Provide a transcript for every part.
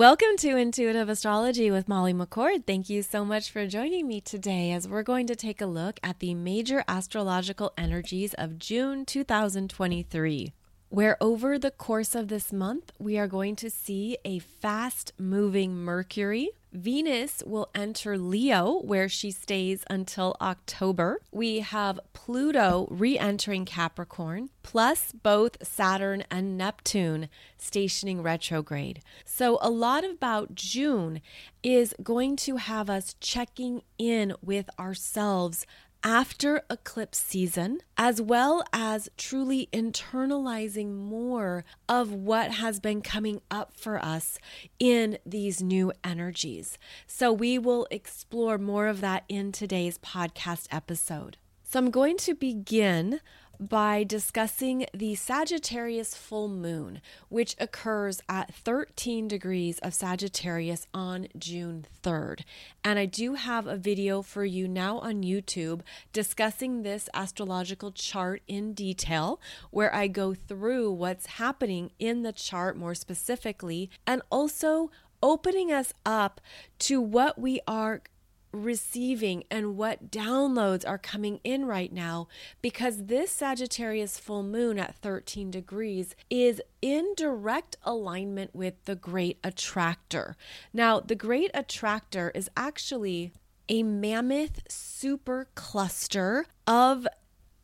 Welcome to Intuitive Astrology with Molly McCord. Thank you so much for joining me today as we're going to take a look at the major astrological energies of June 2023 where over the course of this month, we are going to see a fast moving Mercury. Venus will enter Leo, where she stays until October. We have Pluto re entering Capricorn, plus both Saturn and Neptune stationing retrograde. So, a lot about June is going to have us checking in with ourselves after eclipse season, as well as truly internalizing more of what has been coming up for us in these new energies. So, we will explore more of that in today's podcast episode. So, I'm going to begin by discussing the Sagittarius full moon, which occurs at 13 degrees of Sagittarius on June 3rd. And I do have a video for you now on YouTube discussing this astrological chart in detail, where I go through what's happening in the chart more specifically and also opening us up to what we are receiving and what downloads are coming in right now because this Sagittarius full moon at 13 degrees is in direct alignment with the great attractor. Now, the great attractor is actually a mammoth super cluster of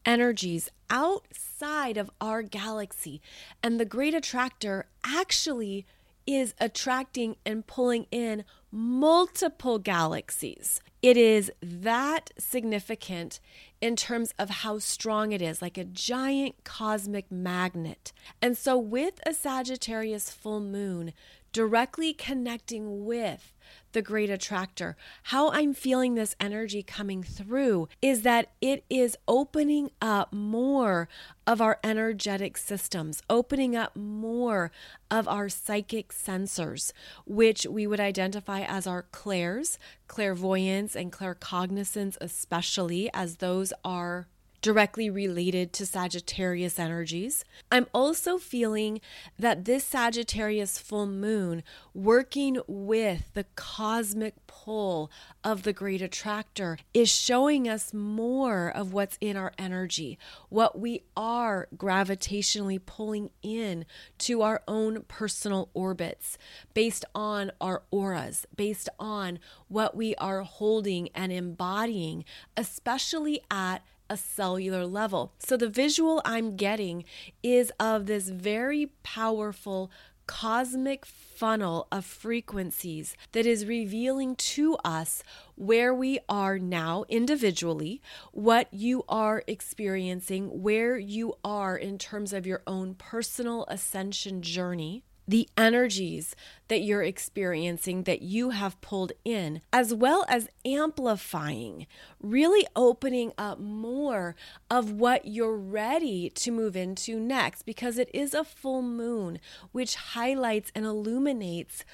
energies outside of our galaxy. And the great attractor actually is attracting and pulling in multiple galaxies. It is that significant in terms of how strong it is, like a giant cosmic magnet. And so, with a Sagittarius full moon directly connecting with the great attractor. How I'm feeling this energy coming through is that it is opening up more of our energetic systems, opening up more of our psychic sensors, which we would identify as our clairs, clairvoyance, and claircognizance, especially as those are directly related to Sagittarius energies. I'm also feeling that this Sagittarius full moon, working with the cosmic pull of the great attractor, is showing us more of what's in our energy, what we are gravitationally pulling in to our own personal orbits based on our auras, based on what we are holding and embodying, especially at a cellular level. So the visual I'm getting is of this very powerful cosmic funnel of frequencies that is revealing to us where we are now individually, what you are experiencing, where you are in terms of your own personal ascension journey the energies that you're experiencing that you have pulled in, as well as amplifying, really opening up more of what you're ready to move into next because it is a full moon, which highlights and illuminates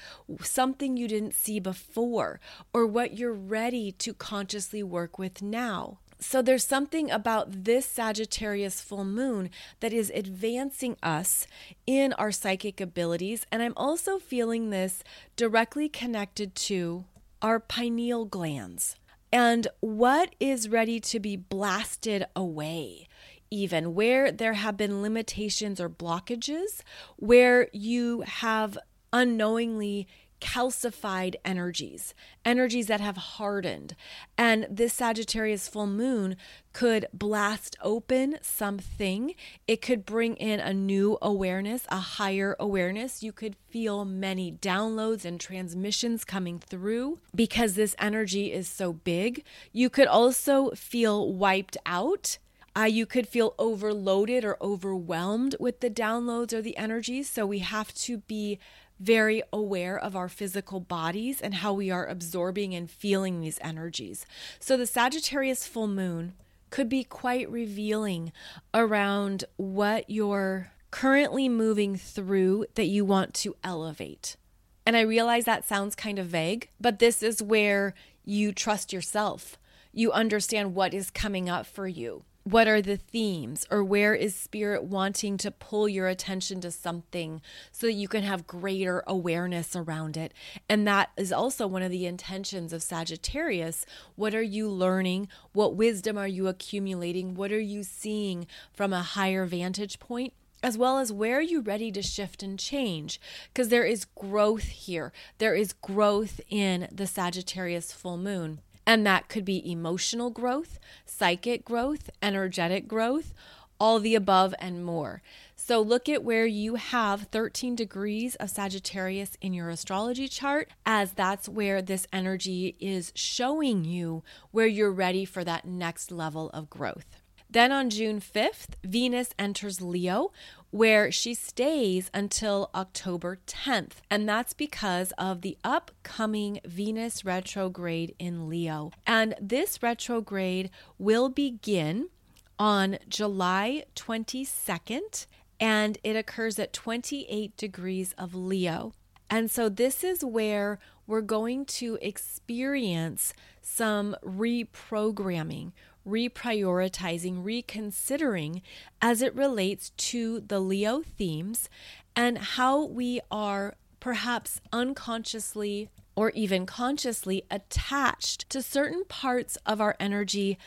something you didn't see before or what you're ready to consciously work with now. So there's something about this Sagittarius full moon that is advancing us in our psychic abilities. And I'm also feeling this directly connected to our pineal glands and what is ready to be blasted away even where there have been limitations or blockages, where you have unknowingly calcified energies, energies that have hardened. And this Sagittarius full moon could blast open something. It could bring in a new awareness, a higher awareness. You could feel many downloads and transmissions coming through because this energy is so big. You could also feel wiped out. Uh, you could feel overloaded or overwhelmed with the downloads or the energies. So we have to be very aware of our physical bodies and how we are absorbing and feeling these energies. So the Sagittarius full moon could be quite revealing around what you're currently moving through that you want to elevate. And I realize that sounds kind of vague, but this is where you trust yourself. You understand what is coming up for you. What are the themes or where is spirit wanting to pull your attention to something so that you can have greater awareness around it and that is also one of the intentions of Sagittarius what are you learning what wisdom are you accumulating what are you seeing from a higher vantage point as well as where are you ready to shift and change? Because there is growth here. There is growth in the Sagittarius full moon. And that could be emotional growth, psychic growth, energetic growth, all the above and more. So look at where you have 13 degrees of Sagittarius in your astrology chart, as that's where this energy is showing you where you're ready for that next level of growth. Then on June 5th, Venus enters Leo, where she stays until October 10th. And that's because of the upcoming Venus retrograde in Leo. And this retrograde will begin on July 22nd and it occurs at 28 degrees of Leo. And so this is where we're going to experience some reprogramming, reprioritizing, reconsidering as it relates to the Leo themes and how we are perhaps unconsciously or even consciously attached to certain parts of our energy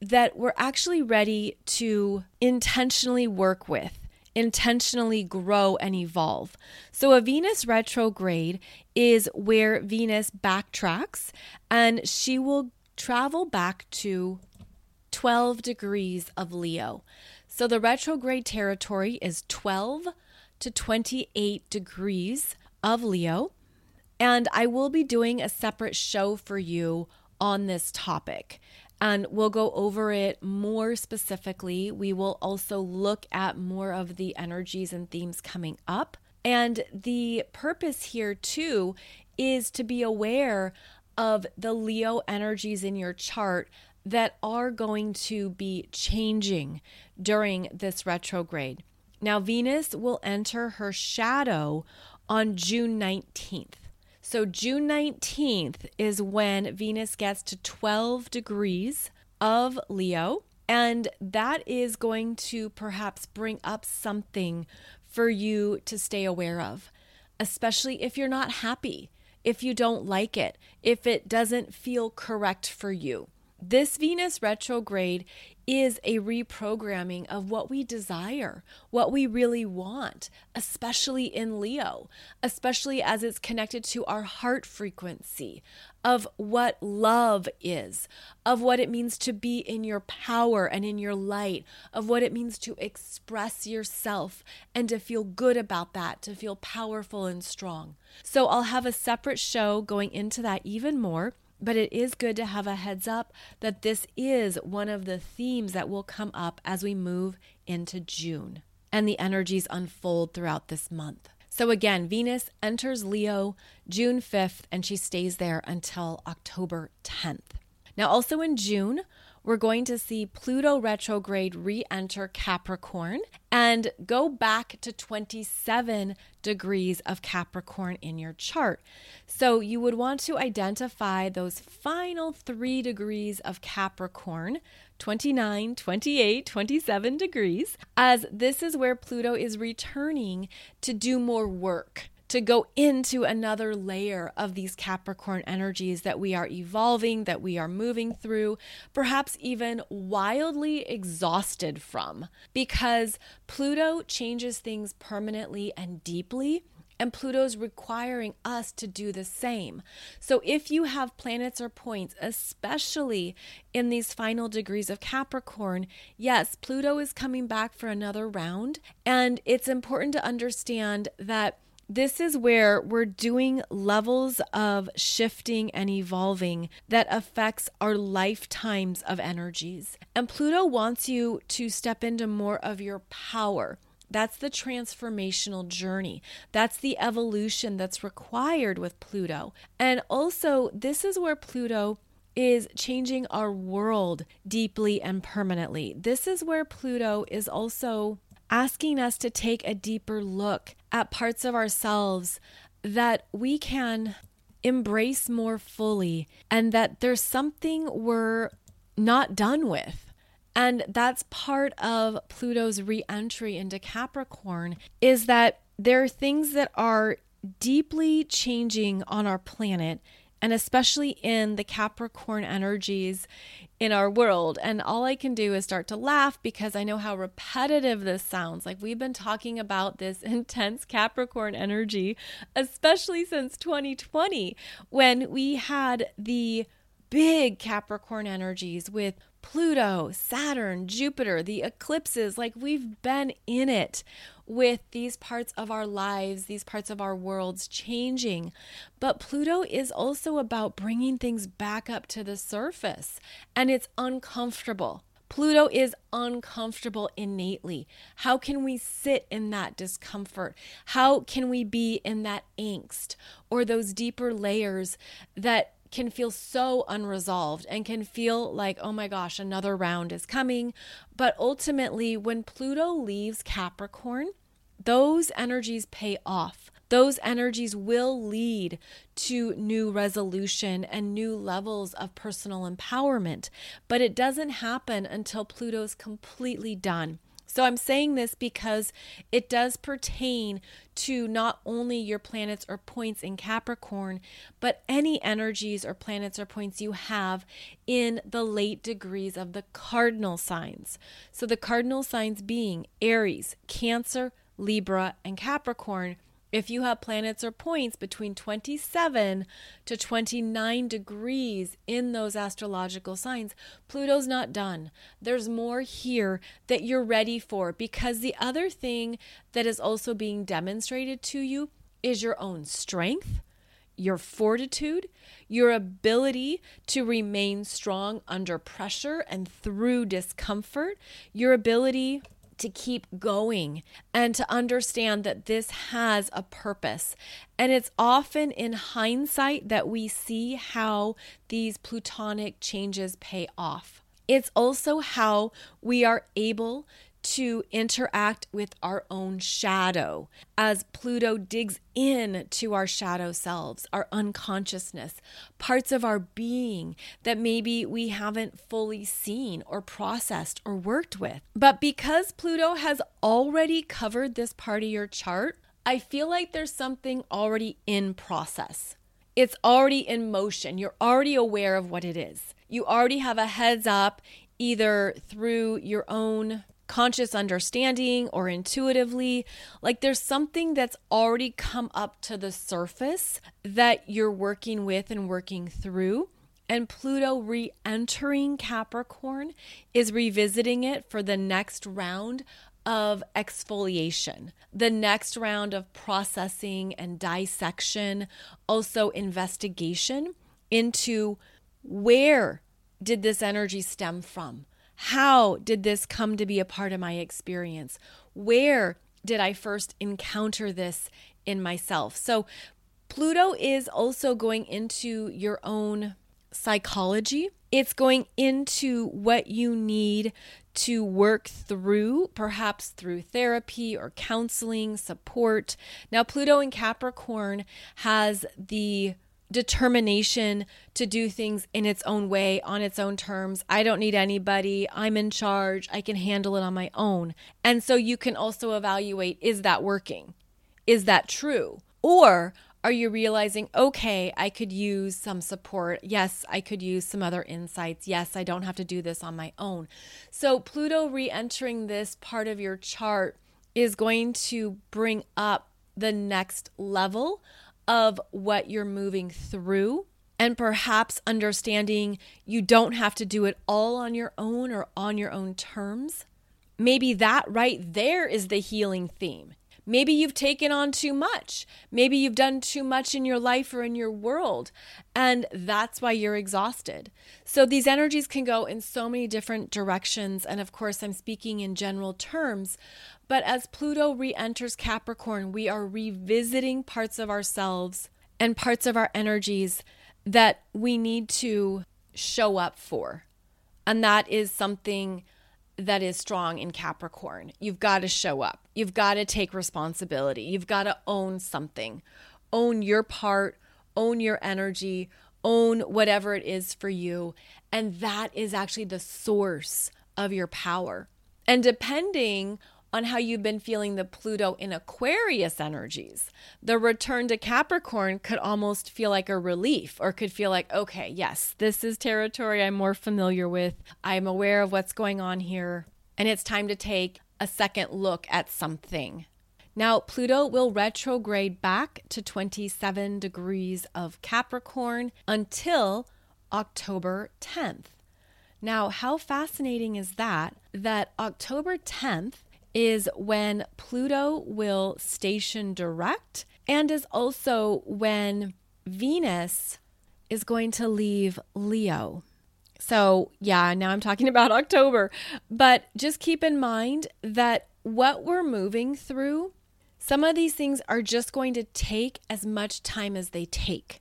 that we're actually ready to intentionally work with intentionally grow and evolve. So, a Venus retrograde is where Venus backtracks and she will travel back to 12 degrees of Leo. So the retrograde territory is 12 to 28 degrees of Leo. And I will be doing a separate show for you on this topic. And we'll go over it more specifically. We will also look at more of the energies and themes coming up. And the purpose here, too, is to be aware of the Leo energies in your chart that are going to be changing during this retrograde. Now, Venus will enter her shadow on June 19th. So, June 19th is when Venus gets to 12 degrees of Leo. And that is going to perhaps bring up something for you to stay aware of, especially if you're not happy, if you don't like it, if it doesn't feel correct for you. This Venus retrograde is a reprogramming of what we desire, what we really want, especially in Leo, especially as it's connected to our heart frequency of what love is, of what it means to be in your power and in your light, of what it means to express yourself and to feel good about that, to feel powerful and strong. So I'll have a separate show going into that even more but it is good to have a heads up that this is one of the themes that will come up as we move into June and the energies unfold throughout this month. So, again, Venus enters Leo June 5th and she stays there until October 10th. Now, also in June, we're going to see Pluto retrograde re enter Capricorn and go back to 27 degrees of Capricorn in your chart. So you would want to identify those final three degrees of Capricorn 29, 28, 27 degrees, as this is where Pluto is returning to do more work to go into another layer of these Capricorn energies that we are evolving, that we are moving through, perhaps even wildly exhausted from, because Pluto changes things permanently and deeply. And Pluto's requiring us to do the same. So, if you have planets or points, especially in these final degrees of Capricorn, yes, Pluto is coming back for another round. And it's important to understand that this is where we're doing levels of shifting and evolving that affects our lifetimes of energies. And Pluto wants you to step into more of your power. That's the transformational journey. That's the evolution that's required with Pluto. And also, this is where Pluto is changing our world deeply and permanently. This is where Pluto is also asking us to take a deeper look at parts of ourselves that we can embrace more fully and that there's something we're not done with. And that's part of Pluto's re-entry into Capricorn is that there are things that are deeply changing on our planet and especially in the Capricorn energies in our world. And all I can do is start to laugh because I know how repetitive this sounds. Like we've been talking about this intense Capricorn energy, especially since 2020, when we had the big Capricorn energies with Pluto, Saturn, Jupiter, the eclipses. Like we've been in it with these parts of our lives, these parts of our worlds changing. But Pluto is also about bringing things back up to the surface, and it's uncomfortable. Pluto is uncomfortable innately. How can we sit in that discomfort? How can we be in that angst or those deeper layers that can feel so unresolved and can feel like, oh my gosh, another round is coming. But ultimately, when Pluto leaves Capricorn, those energies pay off. Those energies will lead to new resolution and new levels of personal empowerment. But it doesn't happen until Pluto's completely done. So I'm saying this because it does pertain to not only your planets or points in Capricorn, but any energies or planets or points you have in the late degrees of the cardinal signs. So the cardinal signs being Aries, Cancer, Libra, and Capricorn if you have planets or points between 27 to 29 degrees in those astrological signs, Pluto's not done. There's more here that you're ready for because the other thing that is also being demonstrated to you is your own strength. Your fortitude, your ability to remain strong under pressure and through discomfort, your ability to keep going and to understand that this has a purpose. And it's often in hindsight that we see how these plutonic changes pay off. It's also how we are able to interact with our own shadow as Pluto digs in to our shadow selves, our unconsciousness, parts of our being that maybe we haven't fully seen or processed or worked with. But because Pluto has already covered this part of your chart, I feel like there's something already in process. It's already in motion. You're already aware of what it is. You already have a heads up either through your own conscious understanding or intuitively. Like there's something that's already come up to the surface that you're working with and working through. And Pluto re entering Capricorn is revisiting it for the next round of exfoliation, the next round of processing and dissection, also investigation into where did this energy stem from? How did this come to be a part of my experience? Where did I first encounter this in myself? So, Pluto is also going into your own psychology. It's going into what you need to work through, perhaps through therapy or counseling, support. Now, Pluto in Capricorn has the determination to do things in its own way, on its own terms. I don't need anybody. I'm in charge. I can handle it on my own. And so you can also evaluate is that working? Is that true? Or are you realizing, okay, I could use some support? Yes, I could use some other insights. Yes, I don't have to do this on my own. So, Pluto re entering this part of your chart is going to bring up the next level of what you're moving through and perhaps understanding you don't have to do it all on your own or on your own terms. Maybe that right there is the healing theme. Maybe you've taken on too much. Maybe you've done too much in your life or in your world, and that's why you're exhausted. So these energies can go in so many different directions. And of course, I'm speaking in general terms, but as Pluto re enters Capricorn, we are revisiting parts of ourselves and parts of our energies that we need to show up for. And that is something that is strong in Capricorn. You've got to show up, you've got to take responsibility, you've got to own something, own your part, own your energy, own whatever it is for you. And that is actually the source of your power. And depending on how you've been feeling the Pluto in Aquarius energies. The return to Capricorn could almost feel like a relief or could feel like, okay, yes, this is territory I'm more familiar with. I'm aware of what's going on here. And it's time to take a second look at something. Now, Pluto will retrograde back to 27 degrees of Capricorn until October 10th. Now, how fascinating is that? That October 10th is when Pluto will station direct and is also when Venus is going to leave Leo. So, yeah, now I'm talking about October, but just keep in mind that what we're moving through, some of these things are just going to take as much time as they take.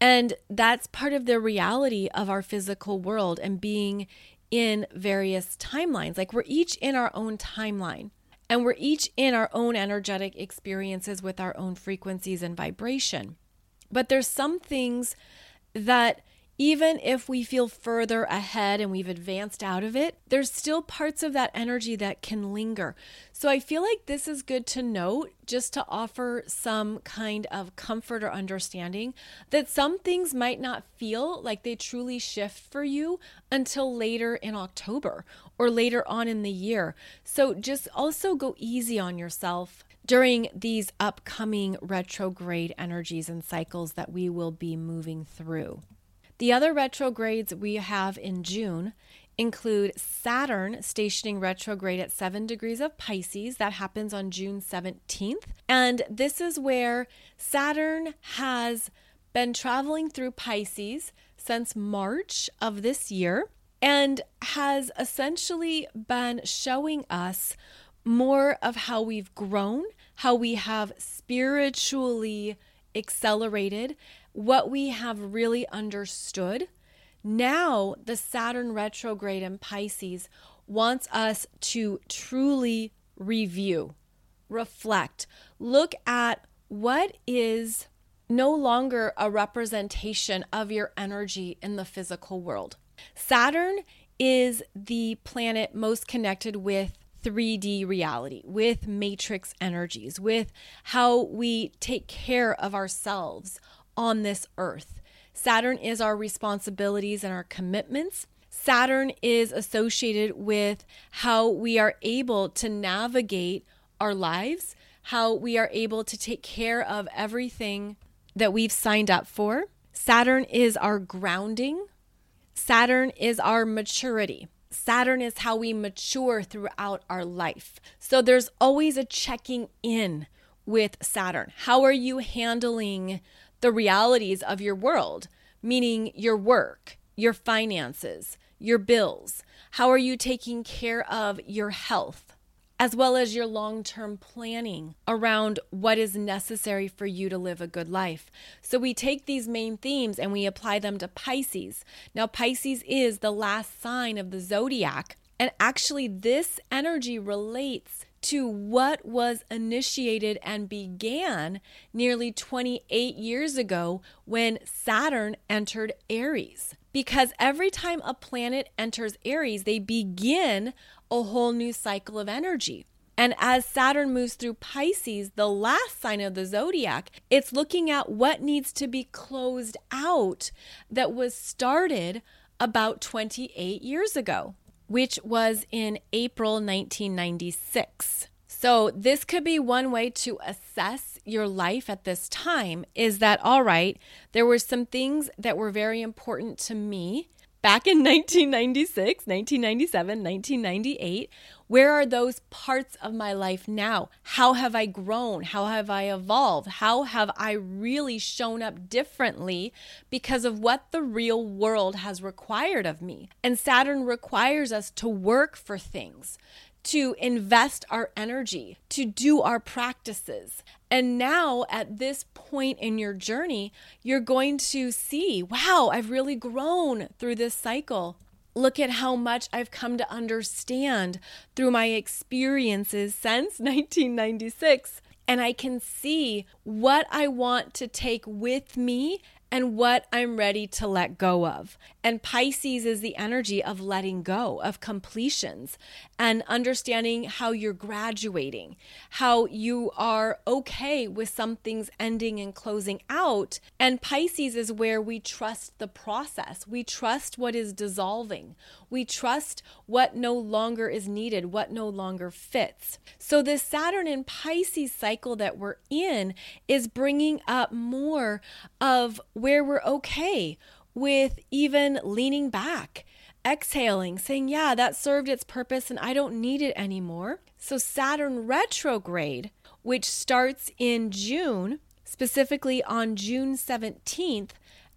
And that's part of the reality of our physical world and being in various timelines. Like we're each in our own timeline and we're each in our own energetic experiences with our own frequencies and vibration. But there's some things that even if we feel further ahead and we've advanced out of it, there's still parts of that energy that can linger. So I feel like this is good to note just to offer some kind of comfort or understanding that some things might not feel like they truly shift for you until later in October or later on in the year. So just also go easy on yourself during these upcoming retrograde energies and cycles that we will be moving through. The other retrogrades we have in June include Saturn stationing retrograde at 7 degrees of Pisces. That happens on June 17th. And this is where Saturn has been traveling through Pisces since March of this year and has essentially been showing us more of how we've grown, how we have spiritually accelerated, what we have really understood. Now, the Saturn retrograde in Pisces wants us to truly review, reflect, look at what is no longer a representation of your energy in the physical world. Saturn is the planet most connected with 3D reality, with matrix energies, with how we take care of ourselves on this earth. Saturn is our responsibilities and our commitments. Saturn is associated with how we are able to navigate our lives, how we are able to take care of everything that we've signed up for. Saturn is our grounding. Saturn is our maturity. Saturn is how we mature throughout our life. So there's always a checking in with Saturn. How are you handling the realities of your world, meaning your work, your finances, your bills. How are you taking care of your health? As well as your long term planning around what is necessary for you to live a good life. So, we take these main themes and we apply them to Pisces. Now, Pisces is the last sign of the zodiac. And actually, this energy relates to what was initiated and began nearly 28 years ago when Saturn entered Aries. Because every time a planet enters Aries, they begin a whole new cycle of energy. And as Saturn moves through Pisces, the last sign of the zodiac, it's looking at what needs to be closed out that was started about 28 years ago which was in April 1996. So, this could be one way to assess your life at this time is that, all right, there were some things that were very important to me back in 1996, 1997, 1998. Where are those parts of my life now? How have I grown? How have I evolved? How have I really shown up differently because of what the real world has required of me? And Saturn requires us to work for things to invest our energy, to do our practices. And now, at this point in your journey, you're going to see wow, I've really grown through this cycle. Look at how much I've come to understand through my experiences since 1996. And I can see what I want to take with me and what I'm ready to let go of. And Pisces is the energy of letting go, of completions, and understanding how you're graduating, how you are okay with some things ending and closing out. And Pisces is where we trust the process, we trust what is dissolving, we trust what no longer is needed, what no longer fits. So, this Saturn in Pisces cycle that we're in is bringing up more of where we're okay with even leaning back, exhaling, saying, Yeah, that served its purpose and I don't need it anymore. So, Saturn retrograde, which starts in June, specifically on June 17th,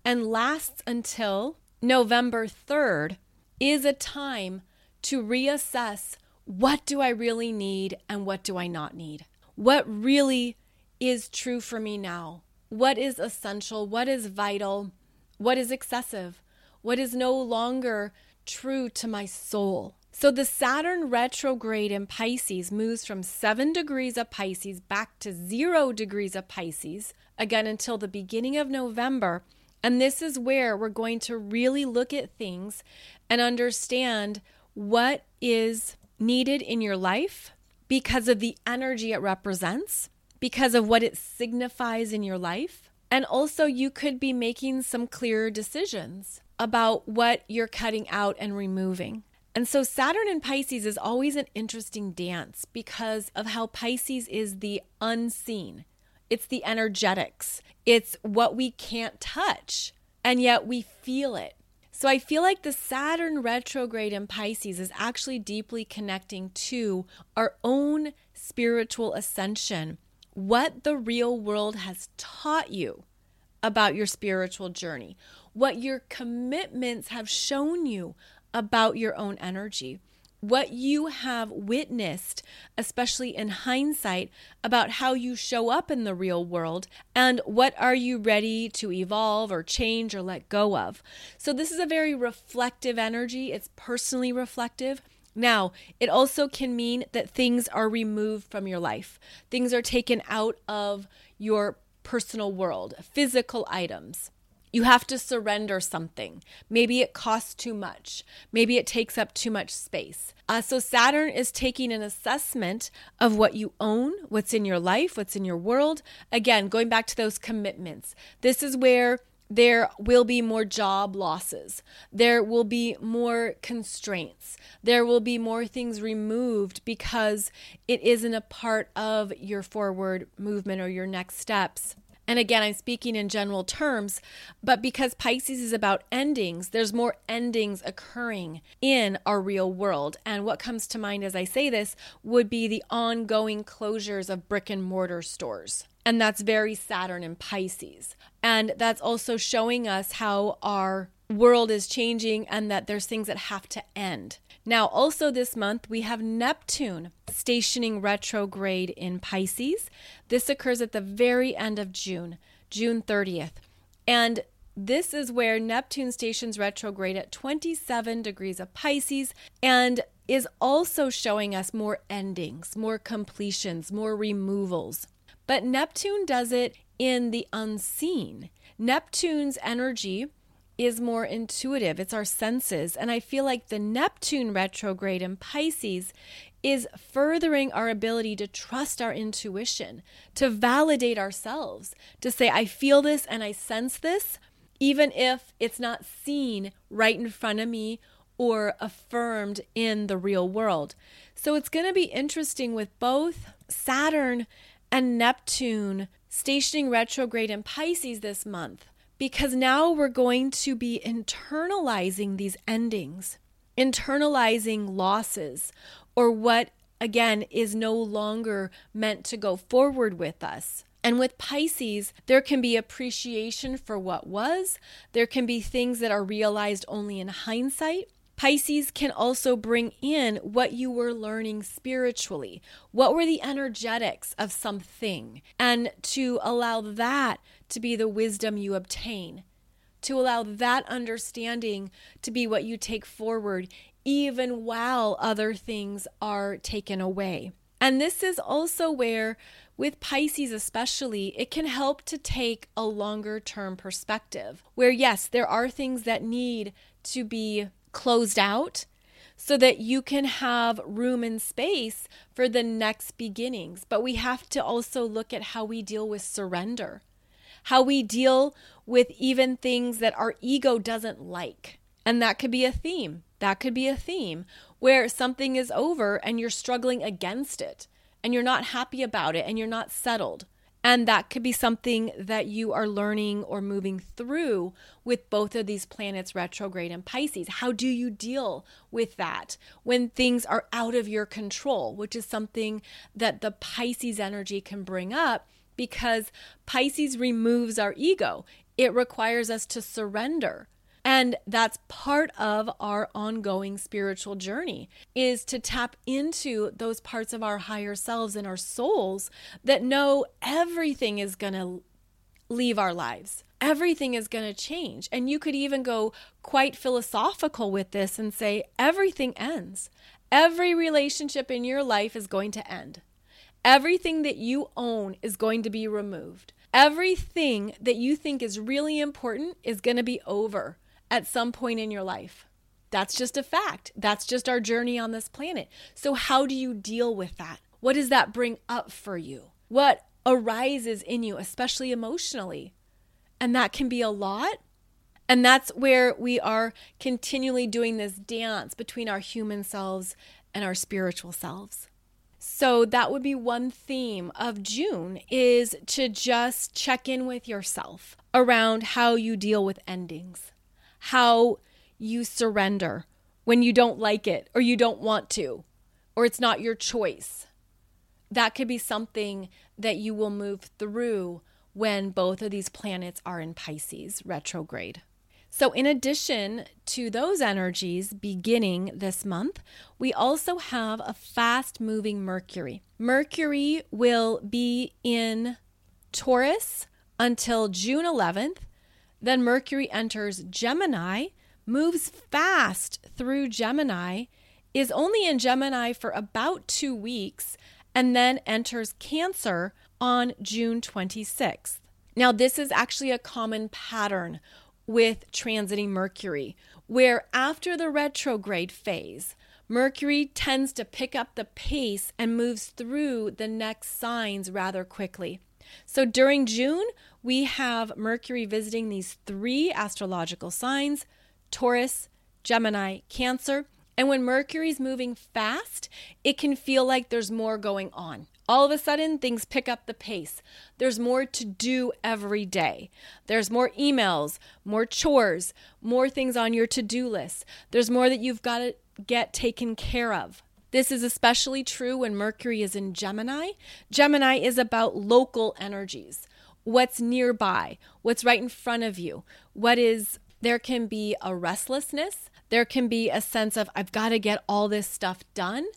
and lasts until November 3rd, is a time to reassess what do I really need and what do I not need? What really is true for me now? What is essential, what is vital, what is excessive, what is no longer true to my soul. So the Saturn retrograde in Pisces moves from seven degrees of Pisces back to zero degrees of Pisces, again until the beginning of November. And this is where we're going to really look at things and understand what is needed in your life because of the energy it represents because of what it signifies in your life. And also, you could be making some clearer decisions about what you're cutting out and removing. And so, Saturn in Pisces is always an interesting dance because of how Pisces is the unseen, it's the energetics, it's what we can't touch, and yet we feel it. So, I feel like the Saturn retrograde in Pisces is actually deeply connecting to our own spiritual ascension what the real world has taught you about your spiritual journey, what your commitments have shown you about your own energy, what you have witnessed, especially in hindsight, about how you show up in the real world, and what are you ready to evolve or change or let go of. So, this is a very reflective energy, it's personally reflective. Now, it also can mean that things are removed from your life, things are taken out of your personal world, physical items. You have to surrender something. Maybe it costs too much. Maybe it takes up too much space. Uh, so, Saturn is taking an assessment of what you own, what's in your life, what's in your world. Again, going back to those commitments. This is where there will be more job losses. There will be more constraints. There will be more things removed because it isn't a part of your forward movement or your next steps. And again, I'm speaking in general terms, but because Pisces is about endings, there's more endings occurring in our real world. And what comes to mind as I say this would be the ongoing closures of brick and mortar stores. And that's very Saturn and Pisces. And that's also showing us how our world is changing and that there's things that have to end. Now, also this month, we have Neptune stationing retrograde in Pisces. This occurs at the very end of June, June 30th. And this is where Neptune stations retrograde at 27 degrees of Pisces and is also showing us more endings, more completions, more removals. But Neptune does it in the unseen. Neptune's energy is more intuitive, it's our senses. And I feel like the Neptune retrograde in Pisces is furthering our ability to trust our intuition, to validate ourselves, to say, I feel this and I sense this, even if it's not seen right in front of me or affirmed in the real world. So it's going to be interesting with both Saturn and Neptune stationing retrograde in Pisces this month because now we're going to be internalizing these endings, internalizing losses, or what again is no longer meant to go forward with us. And with Pisces, there can be appreciation for what was. There can be things that are realized only in hindsight. Pisces can also bring in what you were learning spiritually. What were the energetics of something? And to allow that to be the wisdom you obtain, to allow that understanding to be what you take forward, even while other things are taken away. And this is also where with Pisces especially, it can help to take a longer term perspective where, yes, there are things that need to be closed out so that you can have room and space for the next beginnings. But we have to also look at how we deal with surrender, how we deal with even things that our ego doesn't like. And that could be a theme. That could be a theme where something is over and you're struggling against it and you're not happy about it and you're not settled. And that could be something that you are learning or moving through with both of these planets retrograde in Pisces. How do you deal with that when things are out of your control, which is something that the Pisces energy can bring up because Pisces removes our ego. It requires us to surrender. And that's part of our ongoing spiritual journey is to tap into those parts of our higher selves and our souls that know everything is going to leave our lives. Everything is going to change. And you could even go quite philosophical with this and say everything ends. Every relationship in your life is going to end. Everything that you own is going to be removed. Everything that you think is really important is going to be over at some point in your life. That's just a fact. That's just our journey on this planet. So, how do you deal with that? What does that bring up for you? What arises in you, especially emotionally? And that can be a lot. And that's where we are continually doing this dance between our human selves and our spiritual selves. So that would be one theme of June is to just check in with yourself around how you deal with endings how you surrender when you don't like it or you don't want to or it's not your choice. That could be something that you will move through when both of these planets are in Pisces retrograde. So, in addition to those energies beginning this month, we also have a fast moving Mercury. Mercury will be in Taurus until June 11th, then Mercury enters Gemini, moves fast through Gemini, is only in Gemini for about two weeks, and then enters Cancer on June 26th. Now, this is actually a common pattern with transiting Mercury, where after the retrograde phase, Mercury tends to pick up the pace and moves through the next signs rather quickly. So during June, we have Mercury visiting these three astrological signs Taurus, Gemini, Cancer. And when Mercury's moving fast, it can feel like there's more going on. All of a sudden, things pick up the pace. There's more to do every day. There's more emails, more chores, more things on your to do list. There's more that you've got to get taken care of. This is especially true when Mercury is in Gemini. Gemini is about local energies what's nearby, what's right in front of you, what is there can be a restlessness, there can be a sense of I've got to get all this stuff done.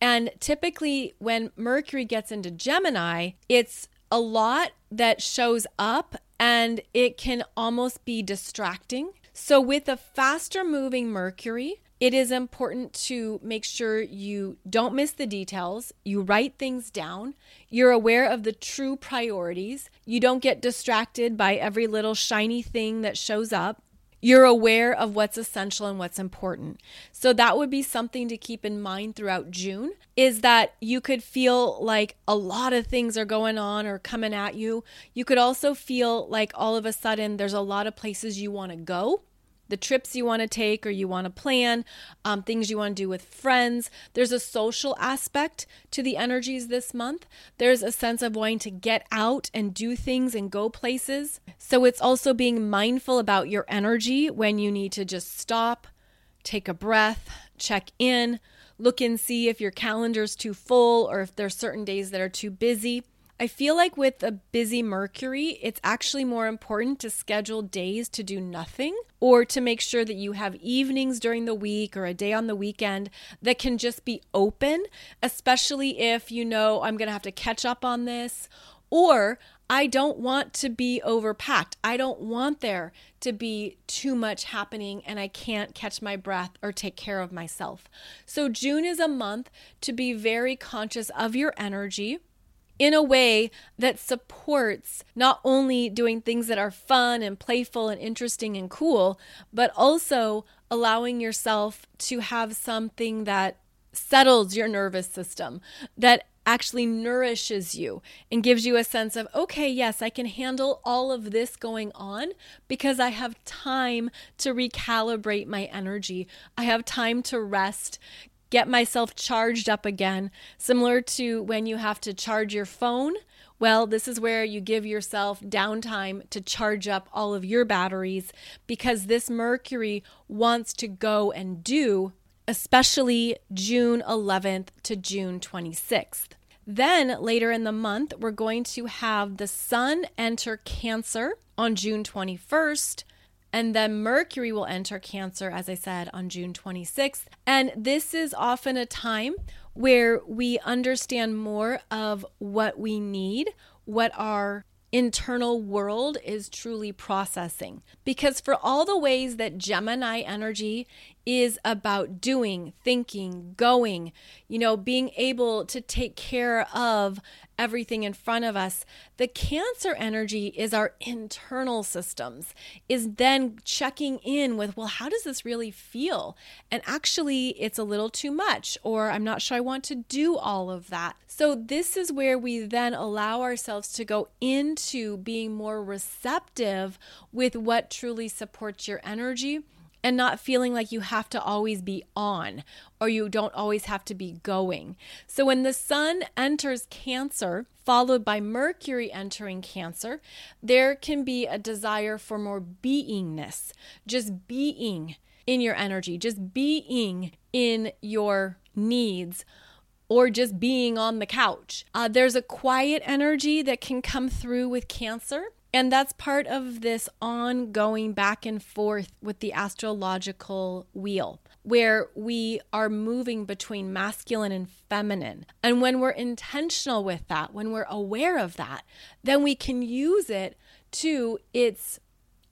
And typically when Mercury gets into Gemini, it's a lot that shows up and it can almost be distracting. So with a faster moving Mercury, it is important to make sure you don't miss the details, you write things down, you're aware of the true priorities, you don't get distracted by every little shiny thing that shows up. You're aware of what's essential and what's important. So that would be something to keep in mind throughout June is that you could feel like a lot of things are going on or coming at you. You could also feel like all of a sudden there's a lot of places you want to go the trips you want to take or you want to plan, um, things you want to do with friends. There's a social aspect to the energies this month. There's a sense of wanting to get out and do things and go places. So it's also being mindful about your energy when you need to just stop, take a breath, check in, look and see if your calendar's too full or if there's certain days that are too busy. I feel like with a busy Mercury, it's actually more important to schedule days to do nothing or to make sure that you have evenings during the week or a day on the weekend that can just be open, especially if you know I'm going to have to catch up on this or I don't want to be overpacked. I don't want there to be too much happening and I can't catch my breath or take care of myself. So, June is a month to be very conscious of your energy in a way that supports not only doing things that are fun and playful and interesting and cool, but also allowing yourself to have something that settles your nervous system, that actually nourishes you and gives you a sense of, okay, yes, I can handle all of this going on because I have time to recalibrate my energy. I have time to rest, get myself charged up again, similar to when you have to charge your phone. Well, this is where you give yourself downtime to charge up all of your batteries because this Mercury wants to go and do, especially June 11th to June 26th. Then later in the month, we're going to have the Sun enter Cancer on June 21st. And then Mercury will enter Cancer, as I said, on June 26th. And this is often a time where we understand more of what we need, what our internal world is truly processing. Because for all the ways that Gemini energy is about doing, thinking, going, you know, being able to take care of everything in front of us. The Cancer energy is our internal systems, is then checking in with, well, how does this really feel? And actually, it's a little too much, or I'm not sure I want to do all of that. So, this is where we then allow ourselves to go into being more receptive with what truly supports your energy and not feeling like you have to always be on or you don't always have to be going. So when the sun enters Cancer, followed by Mercury entering Cancer, there can be a desire for more beingness, just being in your energy, just being in your needs or just being on the couch. Uh, there's a quiet energy that can come through with Cancer. And that's part of this ongoing back and forth with the astrological wheel, where we are moving between masculine and feminine. And when we're intentional with that, when we're aware of that, then we can use it to its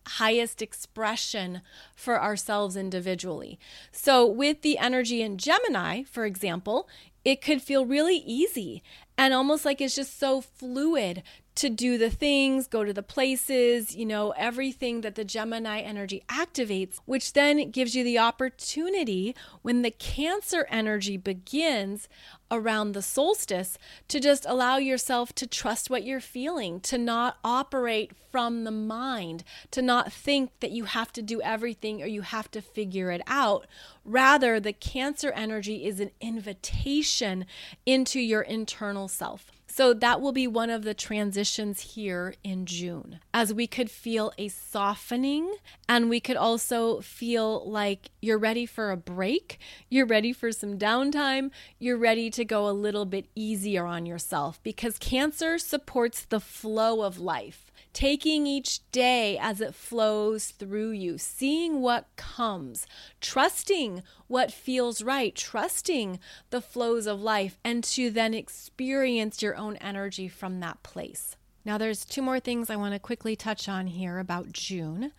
highest expression for ourselves individually. So, with the energy in Gemini, for example, it could feel really easy and almost like it's just so fluid to do the things, go to the places, you know, everything that the Gemini energy activates, which then gives you the opportunity when the Cancer energy begins around the solstice to just allow yourself to trust what you're feeling, to not operate from the mind, to not think that you have to do everything or you have to figure it out. Rather, the Cancer energy is an invitation into your internal self. So that will be one of the transitions here in June, as we could feel a softening and we could also feel like you're ready for a break, you're ready for some downtime, you're ready to go a little bit easier on yourself because Cancer supports the flow of life taking each day as it flows through you, seeing what comes, trusting what feels right, trusting the flows of life, and to then experience your own energy from that place. Now, there's two more things I want to quickly touch on here about June.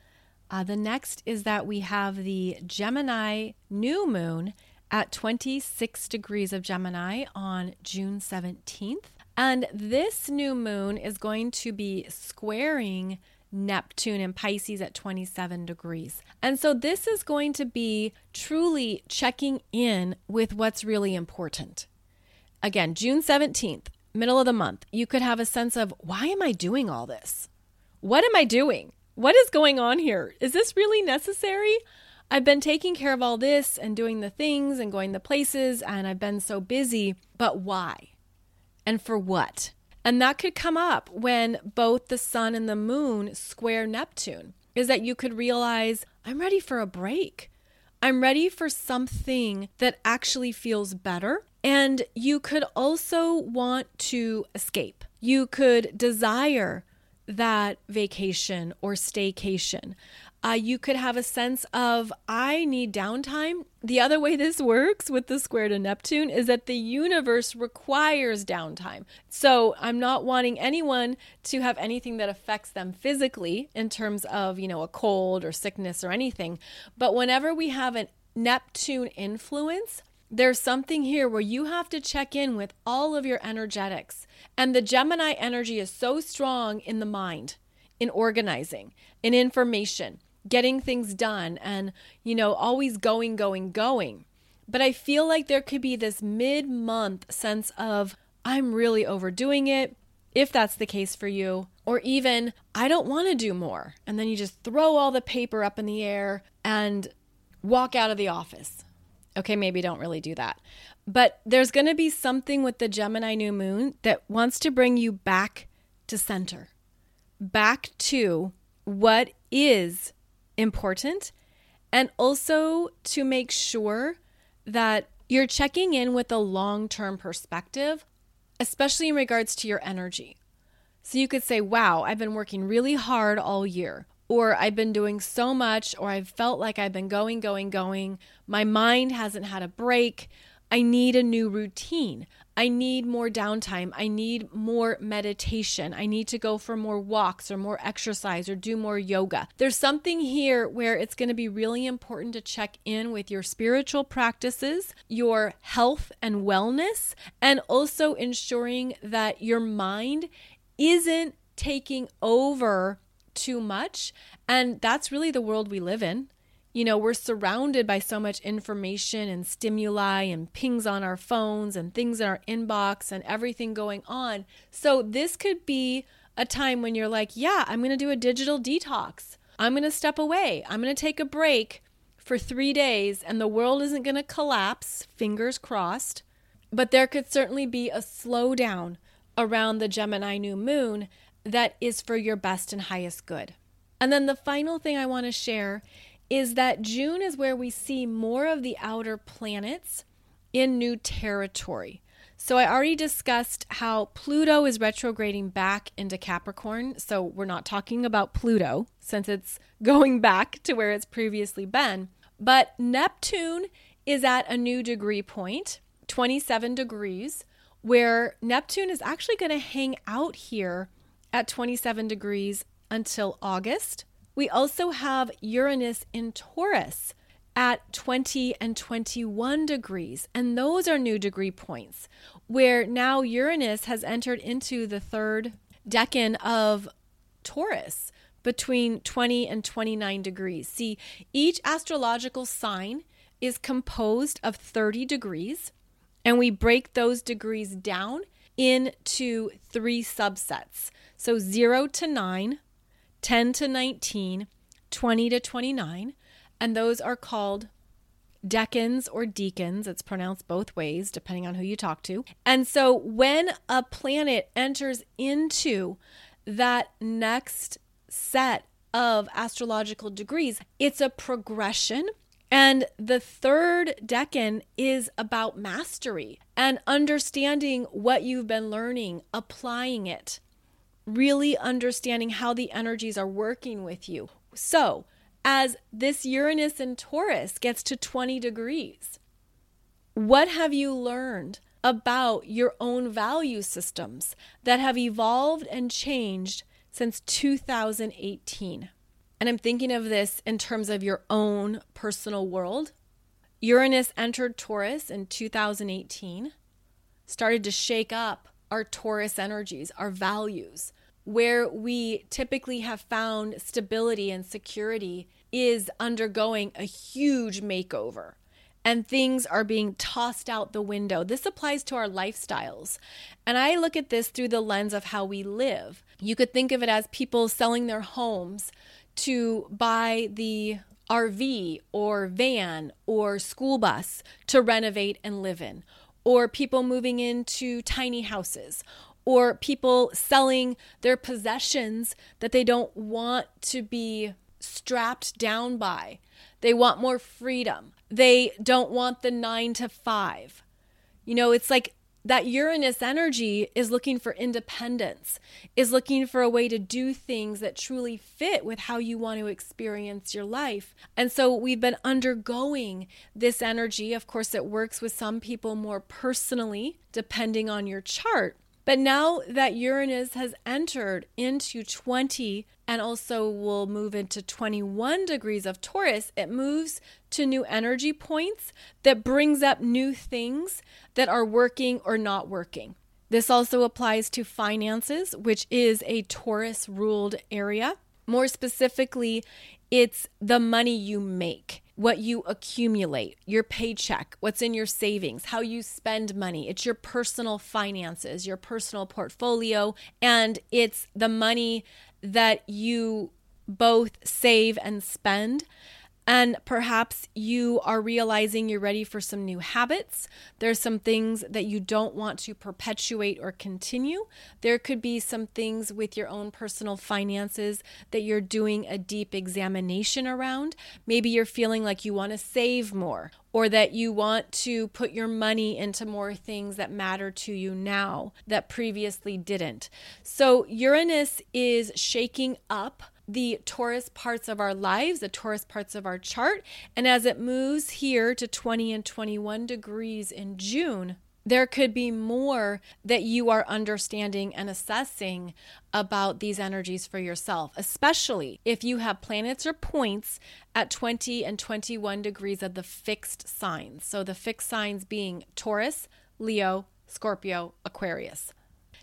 Uh, the next is that we have the Gemini new moon at 26 degrees of Gemini on June 17th. And this new moon is going to be squaring Neptune in Pisces at 27 degrees. And so this is going to be truly checking in with what's really important. Again, June 17th, middle of the month, you could have a sense of why am I doing all this? What am I doing? What is going on here? Is this really necessary? I've been taking care of all this and doing the things and going the places, and I've been so busy, but why? And for what? And that could come up when both the sun and the moon square Neptune, is that you could realize, I'm ready for a break. I'm ready for something that actually feels better. And you could also want to escape. You could desire that vacation or staycation uh, you could have a sense of, I need downtime. The other way this works with the square to Neptune is that the universe requires downtime. So I'm not wanting anyone to have anything that affects them physically in terms of, you know, a cold or sickness or anything. But whenever we have a Neptune influence, there's something here where you have to check in with all of your energetics. And the Gemini energy is so strong in the mind, in organizing, in information, getting things done, and, you know, always going, going, going. But I feel like there could be this mid month sense of, I'm really overdoing it, if that's the case for you. Or even, I don't want to do more. And then you just throw all the paper up in the air and walk out of the office. Okay, maybe don't really do that. But there's going to be something with the Gemini new moon that wants to bring you back to center, back to what is important, and also to make sure that you're checking in with a long term perspective, especially in regards to your energy. So you could say, wow, I've been working really hard all year, or I've been doing so much, or I've felt like I've been going, going, going. My mind hasn't had a break. I need a new routine. I need more downtime. I need more meditation. I need to go for more walks or more exercise or do more yoga. There's something here where it's going to be really important to check in with your spiritual practices, your health and wellness, and also ensuring that your mind isn't taking over too much. And that's really the world we live in. You know, we're surrounded by so much information and stimuli and pings on our phones and things in our inbox and everything going on. So, this could be a time when you're like, yeah, I'm going to do a digital detox. I'm going to step away. I'm going to take a break for three days and the world isn't going to collapse, fingers crossed. But there could certainly be a slowdown around the Gemini new moon that is for your best and highest good. And then the final thing I want to share is that June is where we see more of the outer planets in new territory. So I already discussed how Pluto is retrograding back into Capricorn. So we're not talking about Pluto since it's going back to where it's previously been. But Neptune is at a new degree point, 27 degrees, where Neptune is actually going to hang out here at 27 degrees until August. We also have Uranus in Taurus at 20 and 21 degrees. And those are new degree points where now Uranus has entered into the third decan of Taurus between 20 and 29 degrees. See, each astrological sign is composed of 30 degrees, and we break those degrees down into three subsets. So 0 to 9, 10 to 19, 20 to 29, and those are called decans or decans. It's pronounced both ways, depending on who you talk to. And so when a planet enters into that next set of astrological degrees, it's a progression. And the third decan is about mastery and understanding what you've been learning, applying it really understanding how the energies are working with you. So, as this Uranus in Taurus gets to 20 degrees, what have you learned about your own value systems that have evolved and changed since 2018? And I'm thinking of this in terms of your own personal world. Uranus entered Taurus in 2018, started to shake up our Taurus energies, our values. Where we typically have found stability and security is undergoing a huge makeover and things are being tossed out the window. This applies to our lifestyles. And I look at this through the lens of how we live. You could think of it as people selling their homes to buy the RV or van or school bus to renovate and live in, or people moving into tiny houses, or people selling their possessions that they don't want to be strapped down by. They want more freedom. They don't want the nine to five. You know, it's like that Uranus energy is looking for independence, is looking for a way to do things that truly fit with how you want to experience your life. And so we've been undergoing this energy. Of course, it works with some people more personally, depending on your chart. But now that Uranus has entered into 20 and also will move into 21 degrees of Taurus, it moves to new energy points that brings up new things that are working or not working. This also applies to finances, which is a Taurus ruled area. More specifically, it's the money you make what you accumulate, your paycheck, what's in your savings, how you spend money. It's your personal finances, your personal portfolio, and it's the money that you both save and spend and perhaps you are realizing you're ready for some new habits. There's some things that you don't want to perpetuate or continue. There could be some things with your own personal finances that you're doing a deep examination around. Maybe you're feeling like you want to save more or that you want to put your money into more things that matter to you now that previously didn't. So Uranus is shaking up the Taurus parts of our lives, the Taurus parts of our chart. And as it moves here to 20 and 21 degrees in June, there could be more that you are understanding and assessing about these energies for yourself, especially if you have planets or points at 20 and 21 degrees of the fixed signs. So the fixed signs being Taurus, Leo, Scorpio, Aquarius.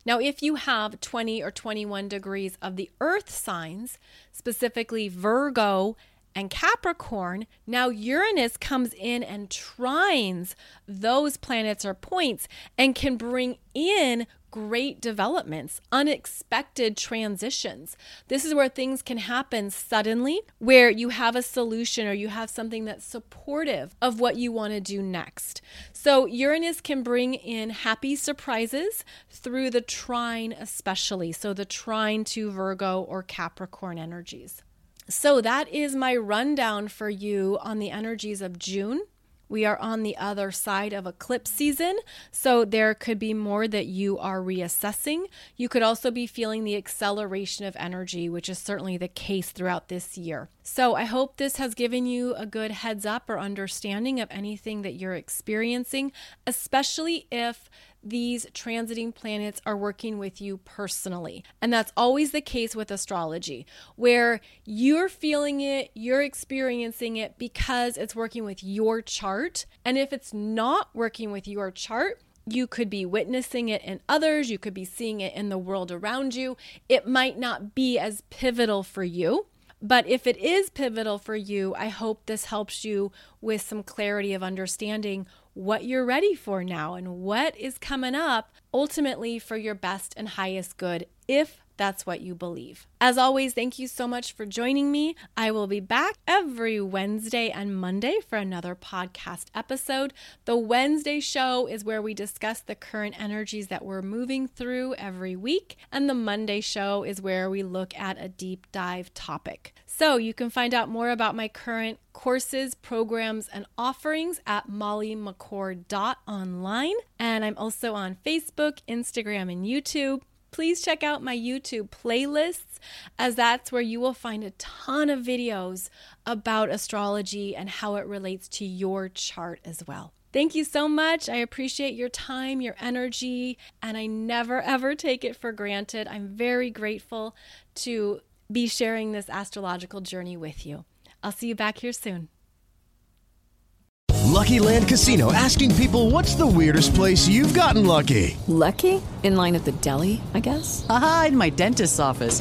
Now, if you have 20 or 21 degrees of the earth signs, specifically Virgo and Capricorn, now Uranus comes in and trines those planets or points and can bring in great developments, unexpected transitions. This is where things can happen suddenly, where you have a solution or you have something that's supportive of what you want to do next. So, Uranus can bring in happy surprises through the trine, especially. So, the trine to Virgo or Capricorn energies. So, that is my rundown for you on the energies of June. We are on the other side of eclipse season, so there could be more that you are reassessing. You could also be feeling the acceleration of energy, which is certainly the case throughout this year. So I hope this has given you a good heads up or understanding of anything that you're experiencing, especially if these transiting planets are working with you personally. And that's always the case with astrology, where you're feeling it, you're experiencing it because it's working with your chart. And if it's not working with your chart, you could be witnessing it in others, you could be seeing it in the world around you. It might not be as pivotal for you. But if it is pivotal for you, I hope this helps you with some clarity of understanding what you're ready for now and what is coming up ultimately for your best and highest good if that's what you believe. As always, thank you so much for joining me. I will be back every Wednesday and Monday for another podcast episode. The Wednesday show is where we discuss the current energies that we're moving through every week, and the Monday show is where we look at a deep dive topic. So you can find out more about my current courses, programs, and offerings at mollymccord.online. And I'm also on Facebook, Instagram, and YouTube please check out my YouTube playlists, as that's where you will find a ton of videos about astrology and how it relates to your chart as well. Thank you so much. I appreciate your time, your energy, and I never ever take it for granted. I'm very grateful to be sharing this astrological journey with you. I'll see you back here soon. Lucky Land Casino asking people what's the weirdest place you've gotten lucky? Lucky? In line at the deli, I guess? Aha, in my dentist's office.